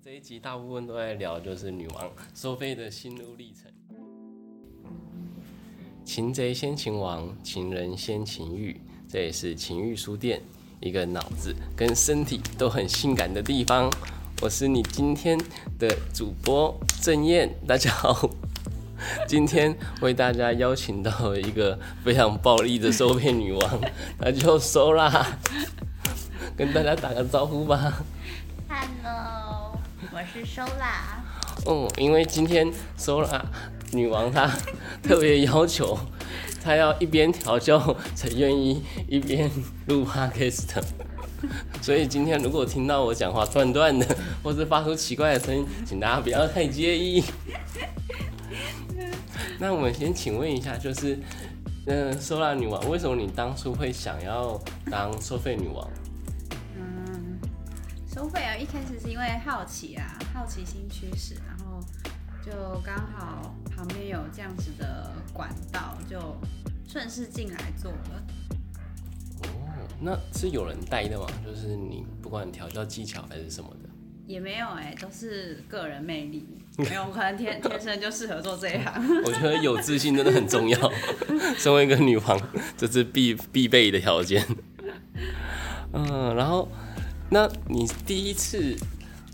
这一集大部分都在聊就是女王收费的心路历程。擒贼先擒王，情人先擒欲，这也是情欲书店一个脑子跟身体都很性感的地方。我是你今天的主播郑燕，大家好。今天为大家邀请到一个非常暴力的收费女王，那就收啦，跟大家打个招呼吧。Hello，我是收啦。嗯，因为今天收啦女王她特别要求，她要一边调教才愿意一边录 podcast，所以今天如果听到我讲话断断的，或是发出奇怪的声音，请大家不要太介意。那我们先请问一下，就是，嗯、收纳女王，为什么你当初会想要当收费女王？嗯，收费啊，一开始是因为好奇啊，好奇心驱使，然后就刚好旁边有这样子的管道，就顺势进来做了。哦，那是有人带的吗？就是你不管调教技巧还是什么的。也没有哎、都是个人魅力，没有可能天天生就适合做这一行。我觉得有自信真的很重要，身为一个女王，这是必必备的条件。嗯，然后，那你第一次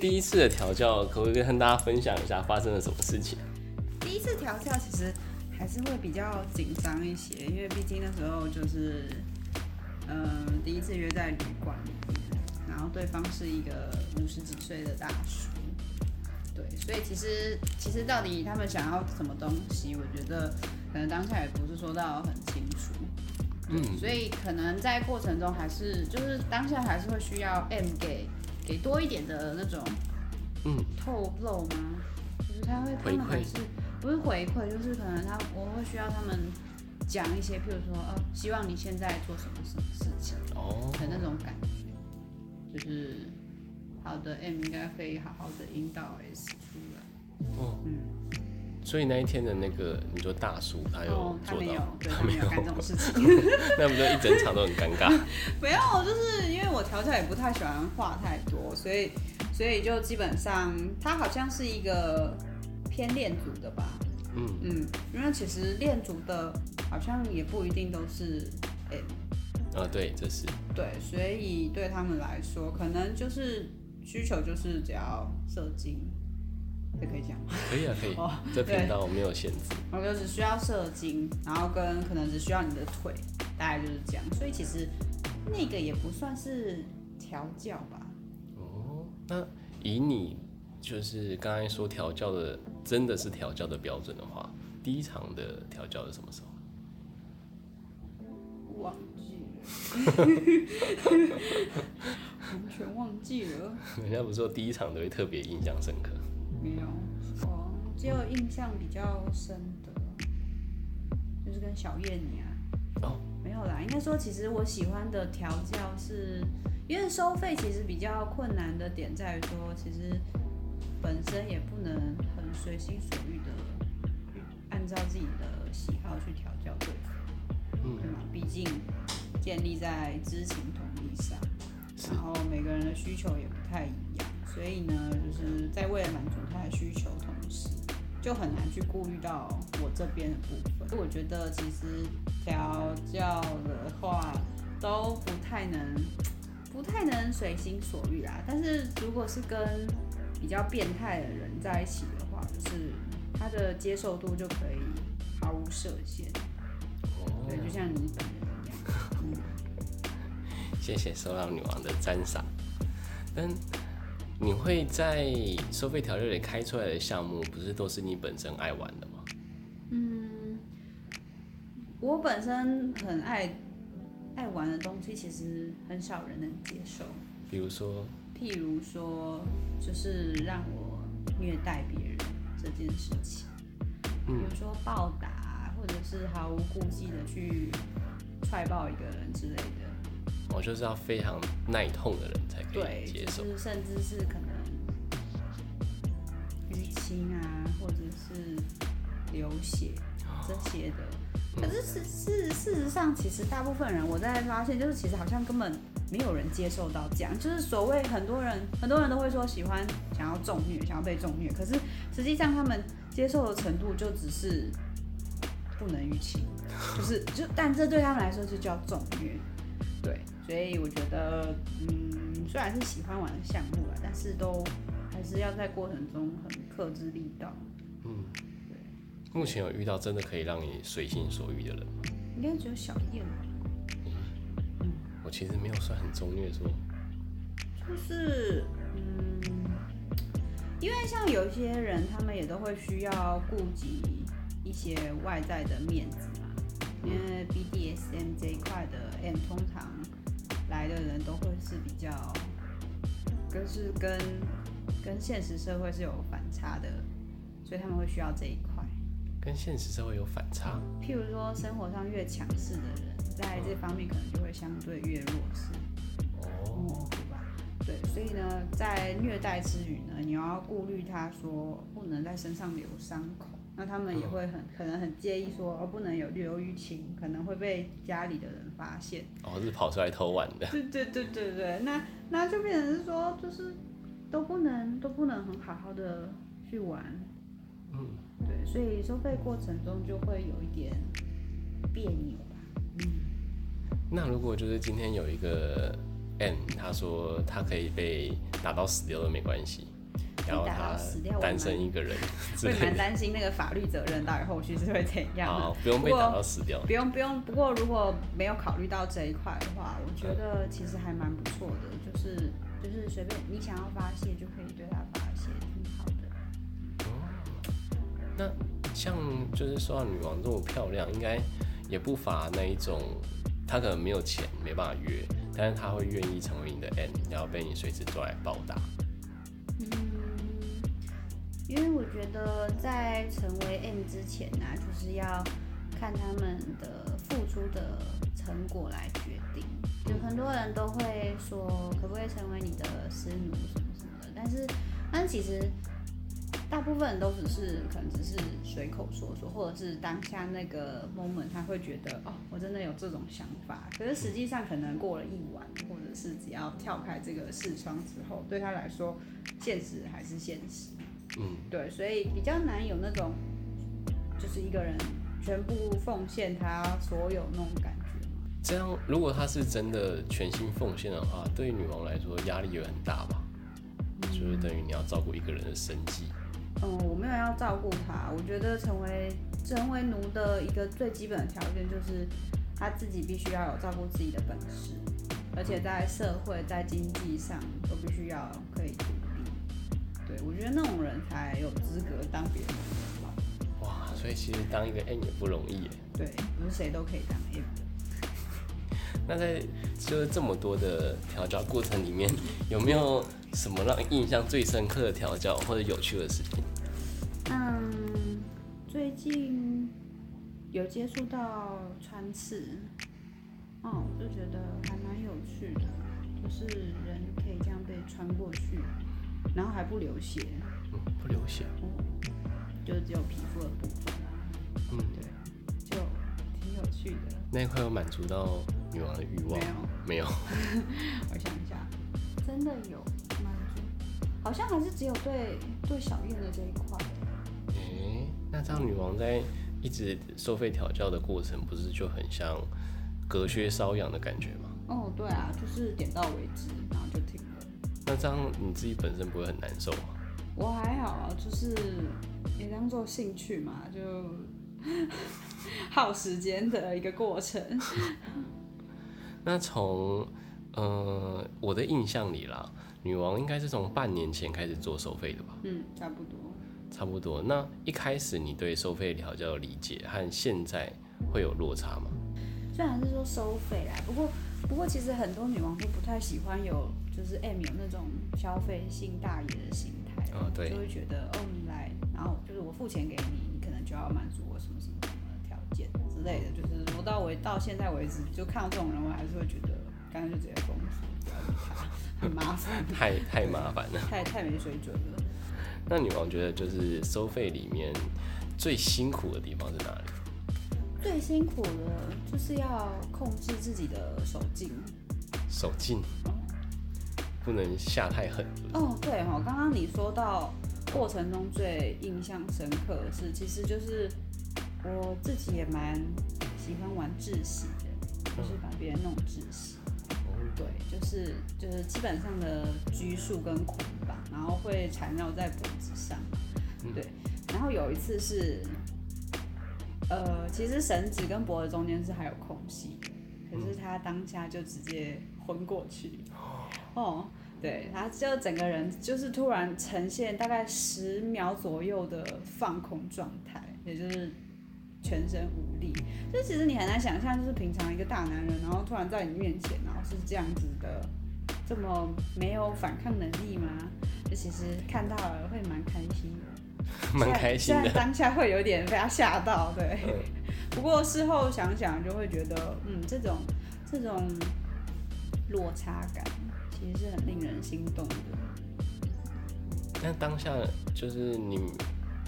第一次的调教，可不可以跟大家分享一下发生了什么事情？第一次调教其实还是会比较紧张一些，因为毕竟那时候就是，嗯、第一次约在旅馆里面，然后对方是一个五十几岁的大叔，对，所以其实其实到底他们想要什么东西，我觉得可能当下也不是说到很清楚，嗯，所以可能在过程中还是就是当下还是会需要 M 给给多一点的那种嗯。透露吗？就是他会他们还是不是回馈，就是可能他我会需要他们讲一些，譬如说呃，希望你现在做什么什么事情哦，的那种感觉，就是好的 M 应该可以好好的引导 S 出来。所以那一天的那个你说大叔他有哦，他做到，没有，对，他他没有干这种事情。那不就一整场都很尴尬？没有，就是因为我调教也不太喜欢话太多，所以所以就基本上他好像是一个偏恋组的吧，嗯，嗯，因为其实恋组的好像也不一定都是 M，啊，对，这是。对，所以对他们来说，可能就是需求就是只要射精，这可以讲吗，可以啊，可以哦，这频道我没有限制。我就只需要射精，然后跟可能只需要你的腿，大概就是这样，所以其实那个也不算是调教吧。哦，那以你就是刚才说调教的，真的是调教的标准的话，第一场的调教是什么时候？忘记了，完全忘记了，人家不是说第一场都会特别印象深刻？没有，哦，只有印象比较深的，就是跟小燕你啊，哦，没有啦，应该说其实我喜欢的调教是，因为收费其实比较困难的点在于说，其实本身也不能很随心所欲的按照自己的喜好去调教对方。嗯对吗？毕竟建立在知情同意上，然后每个人的需求也不太一样，所以呢，就是在为了满足他的需求同时，就很难去顾虑到我这边的部分。我觉得其实调教的话都不太能，不太能随心所欲啦。但是如果是跟比较变态的人在一起的话，就是他的接受度就可以毫无设限。对，就，像你本人一样。嗯，谢谢收到女王的赞赏。但你会在收费条例里开出来的项目，不是都是你本身爱玩的吗？嗯，我本身很爱爱玩的东西，其实很少人能接受。比如说，譬如说，就是让我虐待别人这件事情，比嗯如说暴打，或者是毫无顾忌的去踹爆一个人之类的。我就是要非常耐痛的人才可，以接受。就是甚至是可能淤青啊，或者是流血这些的。可是事事事实上，其实大部分人我在发现，就是其实好像根本没有人接受到这样，就是所谓很多人很多人都会说喜欢想要重虐，想要被重虐，可是实际上他们接受的程度就只是不能预期，就是就但这对他们来说就叫重虐，对，所以我觉得嗯虽然是喜欢玩的项目啦，但是都还是要在过程中很克制力道。嗯，目前有遇到真的可以让你随心所欲的人吗？应该只有小燕吧，我其实没有算很中虐说，就是嗯，因为像有一些人，他们也都会需要顾及一些外在的面子嘛。因为 BDSM 这一块的 M 通常来的人都会是比较，跟是跟跟现实社会是有反差的，所以他们会需要这一块。跟现实社会有反差。譬如说，生活上越强势的人，在这方面可能就会相对越弱势。哦，对吧？对，所以呢，在虐待之余呢，你要顾虑他说不能在身上留伤口，那他们也会很可能很介意说哦不能有留淤青，可能会被家里的人发现。哦，是跑出来偷玩的。对对对对对，那那就变成是说，就是都不能都不能很好好的去玩。嗯，对，所以收费过程中就会有一点别扭吧。嗯，那如果就是今天有一个 N，他说他可以被打到死掉都没关系，然后他单身一个人之会蛮担心那个法律责任到底后续是会怎样的。啊，不用被打到死掉。不用不用，不过如果没有考虑到这一块的话，我觉得其实还蛮不错的，就是就是随便你想要发泄就可以对他发泄，挺好的。那像就是说到女王这么漂亮，应该也不乏那一种，她可能没有钱没办法约，但是她会愿意成为你的 N，然后被你随时抓来报答。嗯，因为我觉得在成为 M 之前呢、就是要看他们的付出的成果来决定。有很多人都会说，可不可以成为你的师奴什么什么的，但是，但其实大部分人都只是可能只是随口说说，或者是当下那个 moment 他会觉得哦，我真的有这种想法。可是实际上可能过了一晚，或者是只要跳开这个视窗之后，对他来说，现实还是现实。嗯，对，所以比较难有那种就是一个人全部奉献他所有那种感觉。这样如果他是真的全心奉献的话，对于女王来说压力也很大吧？就是等于你要照顾一个人的生计。嗯，我没有要照顾他，我觉得成为成为奴的一个最基本的条件就是他自己必须要有照顾自己的本事，而且在社会在经济上都必须要可以。对我觉得那种人才有资格当别人的奴吧。哇，所以其实当一个 N 也不容易耶。对，不是谁都可以当 M 的。那在就是这么多的调教过程里面，有没有什么让印象最深刻的调教或者有趣的事情？嗯，最近有接触到穿刺，哦，我就觉得还蛮有趣的，就是人可以这样被穿过去，然后还不流血，嗯，不流血。哦，就只有皮肤的部分啊，嗯，对，就挺有趣的。那一块有满足到女王的欲望没有，没有。我想一下，真的有满足，好像还是只有对对小燕的这一块。诶、那这样女王在一直收费调教的过程，不是就很像隔靴搔痒的感觉吗？哦，对啊，就是点到为止，然后就停了。那这样你自己本身不会很难受吗？我还好啊，就是也当做兴趣嘛，就耗时间的一个过程。那从呃我的印象里啦，女王应该是从半年前开始做收费的吧？嗯，差不多。差不多。那一开始你对收费调教的理解和现在会有落差吗？虽然是说收费啦，不过不过其实很多女王都不太喜欢有就是 M 有那种消费性大爷的心态，哦对就会觉得哦你来，然后就是我付钱给你，你可能就要满足我什么什么什么的条件之类的，就是我到为到现在为止，就看到这种人，我还是会觉得干脆就直接封锁，不要理他，很麻烦，太太麻烦了。太 太没水准了。那女王觉得就是收费里面最辛苦的地方是哪里？最辛苦的就是要控制自己的手劲，手劲，不能下太狠。哦，对哈，刚刚你说到过程中最印象深刻的是，其实就是我自己也蛮喜欢玩窒息的，就是把别人弄窒息。对，就是就是基本上的拘束跟捆绑，然后会缠绕在脖子上。对，然后有一次是，呃，其实绳子跟脖子中间是还有空隙的，可是他当下就直接昏过去。哦，对，他就整个人就是突然呈现大概十秒左右的放空状态，也就是全身无力。就其实你很难想象，就是平常一个大男人，然后突然在你面前，然后是这样子的，这么没有反抗能力吗？就其实看到了会蛮开心的，蛮开心现在的。当下会有点被他吓到，对。不过事后想想，就会觉得，嗯，这种这种落差感，其实是很令人心动的。但当下就是你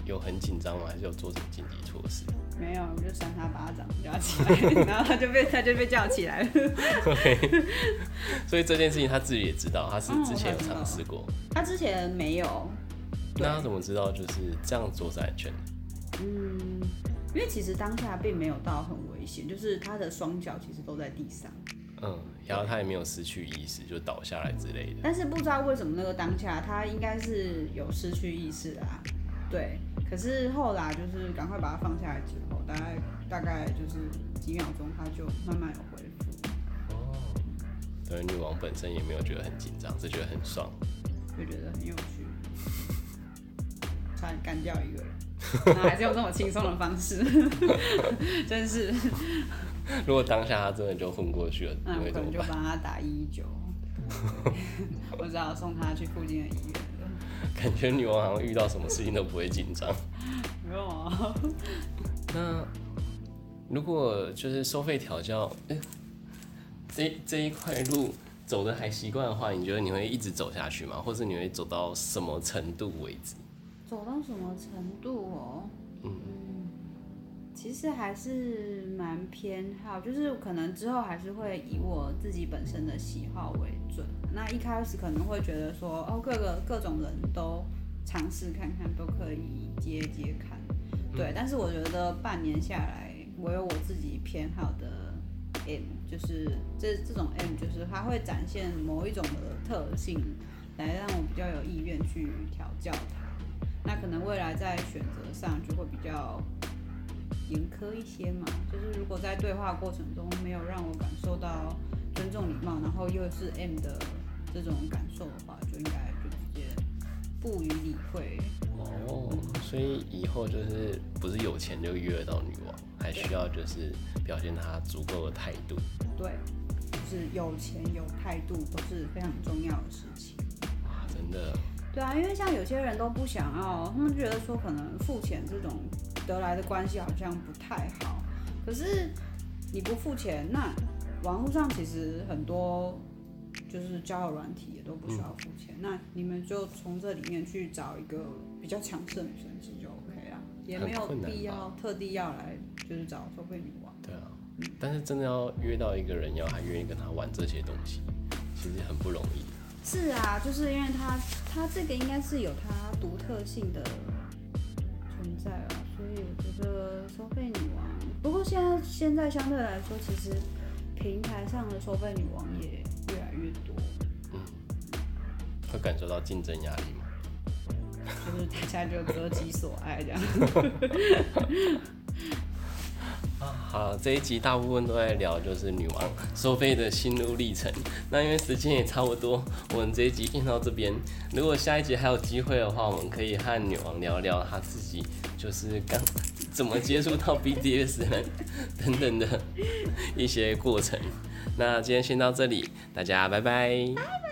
有很紧张吗？还是有做什么紧急措施没有，我就扇他巴掌，叫他起来，然后他就被他就被叫起来了。？OK，所以这件事情他自己也知道，他是嗯之前有尝试过。他之前没有，那他怎么知道就是这样做是安全的？嗯，因为其实当下并没有到很危险，就是他的双脚其实都在地上，嗯，然后他也没有失去意识，就倒下来之类的。但是不知道为什么那个当下他应该是有失去意识啊，对。可是后来就是赶快把他放下来之后，大概大概就是几秒钟，他就慢慢有恢复，哦，对，女王本身也没有觉得很紧张，只觉得很爽。就觉得很有趣，差点干掉一个人，还是用这么轻松的方式，真是，如果当下他真的就昏过去了，那我可能就？帮他打一一九，我只好送他去附近的医院了。感觉女王好像遇到什么事情都不会紧张。没有啊，那如果就是收费调教，诶这这一块路走的还习惯的话，你觉得你会一直走下去吗？或者你会走到什么程度为止？走到什么程度哦？嗯其实还是蛮偏好，就是可能之后还是会以我自己本身的喜好为准。那一开始可能会觉得说，哦，各个各种人都尝试看看，都可以接接看，对。但是我觉得半年下来，我有我自己偏好的 M，就是这这种 M，就是它会展现某一种的特性，来让我比较有意愿去调教它。那可能未来在选择上就会比较严苛一些嘛。就是如果在对话过程中没有让我感受到尊重礼貌，然后又是 M 的这种感受的话，就应该就直接不予理会。哦，所以以后就是不是有钱就约得到女王，还需要就是表现她足够的态度。对，就是有钱有态度都是非常重要的事情。哇，真的，对啊，因为像有些人都不想要，他们觉得说可能付钱这种得来的关系好像不太好。可是你不付钱，那网络上其实很多就是交友软体也都不需要付钱。那你们就从这里面去找一个比较强势的女生，其实就 OK 啊，也没有必要特地要来就是找收费女王。对啊。但是真的要约到一个人，要还愿意跟他玩这些东西，其实很不容易。是啊，就是因为他他这个应该是有他独特性的收费女王，不过现在现在相对来说，其实平台上的收费女王也越来越多，嗯会感受到竞争压力吗？就是大家就各己所爱这样。好，这一集大部分都在聊就是女王收费的心路历程。那因为时间也差不多，我们这一集先到这边。如果下一集还有机会的话，我们可以和女王聊聊她自己就是刚怎么接触到 BDS 呢等等的一些过程。那今天先到这里，大家拜拜。拜拜。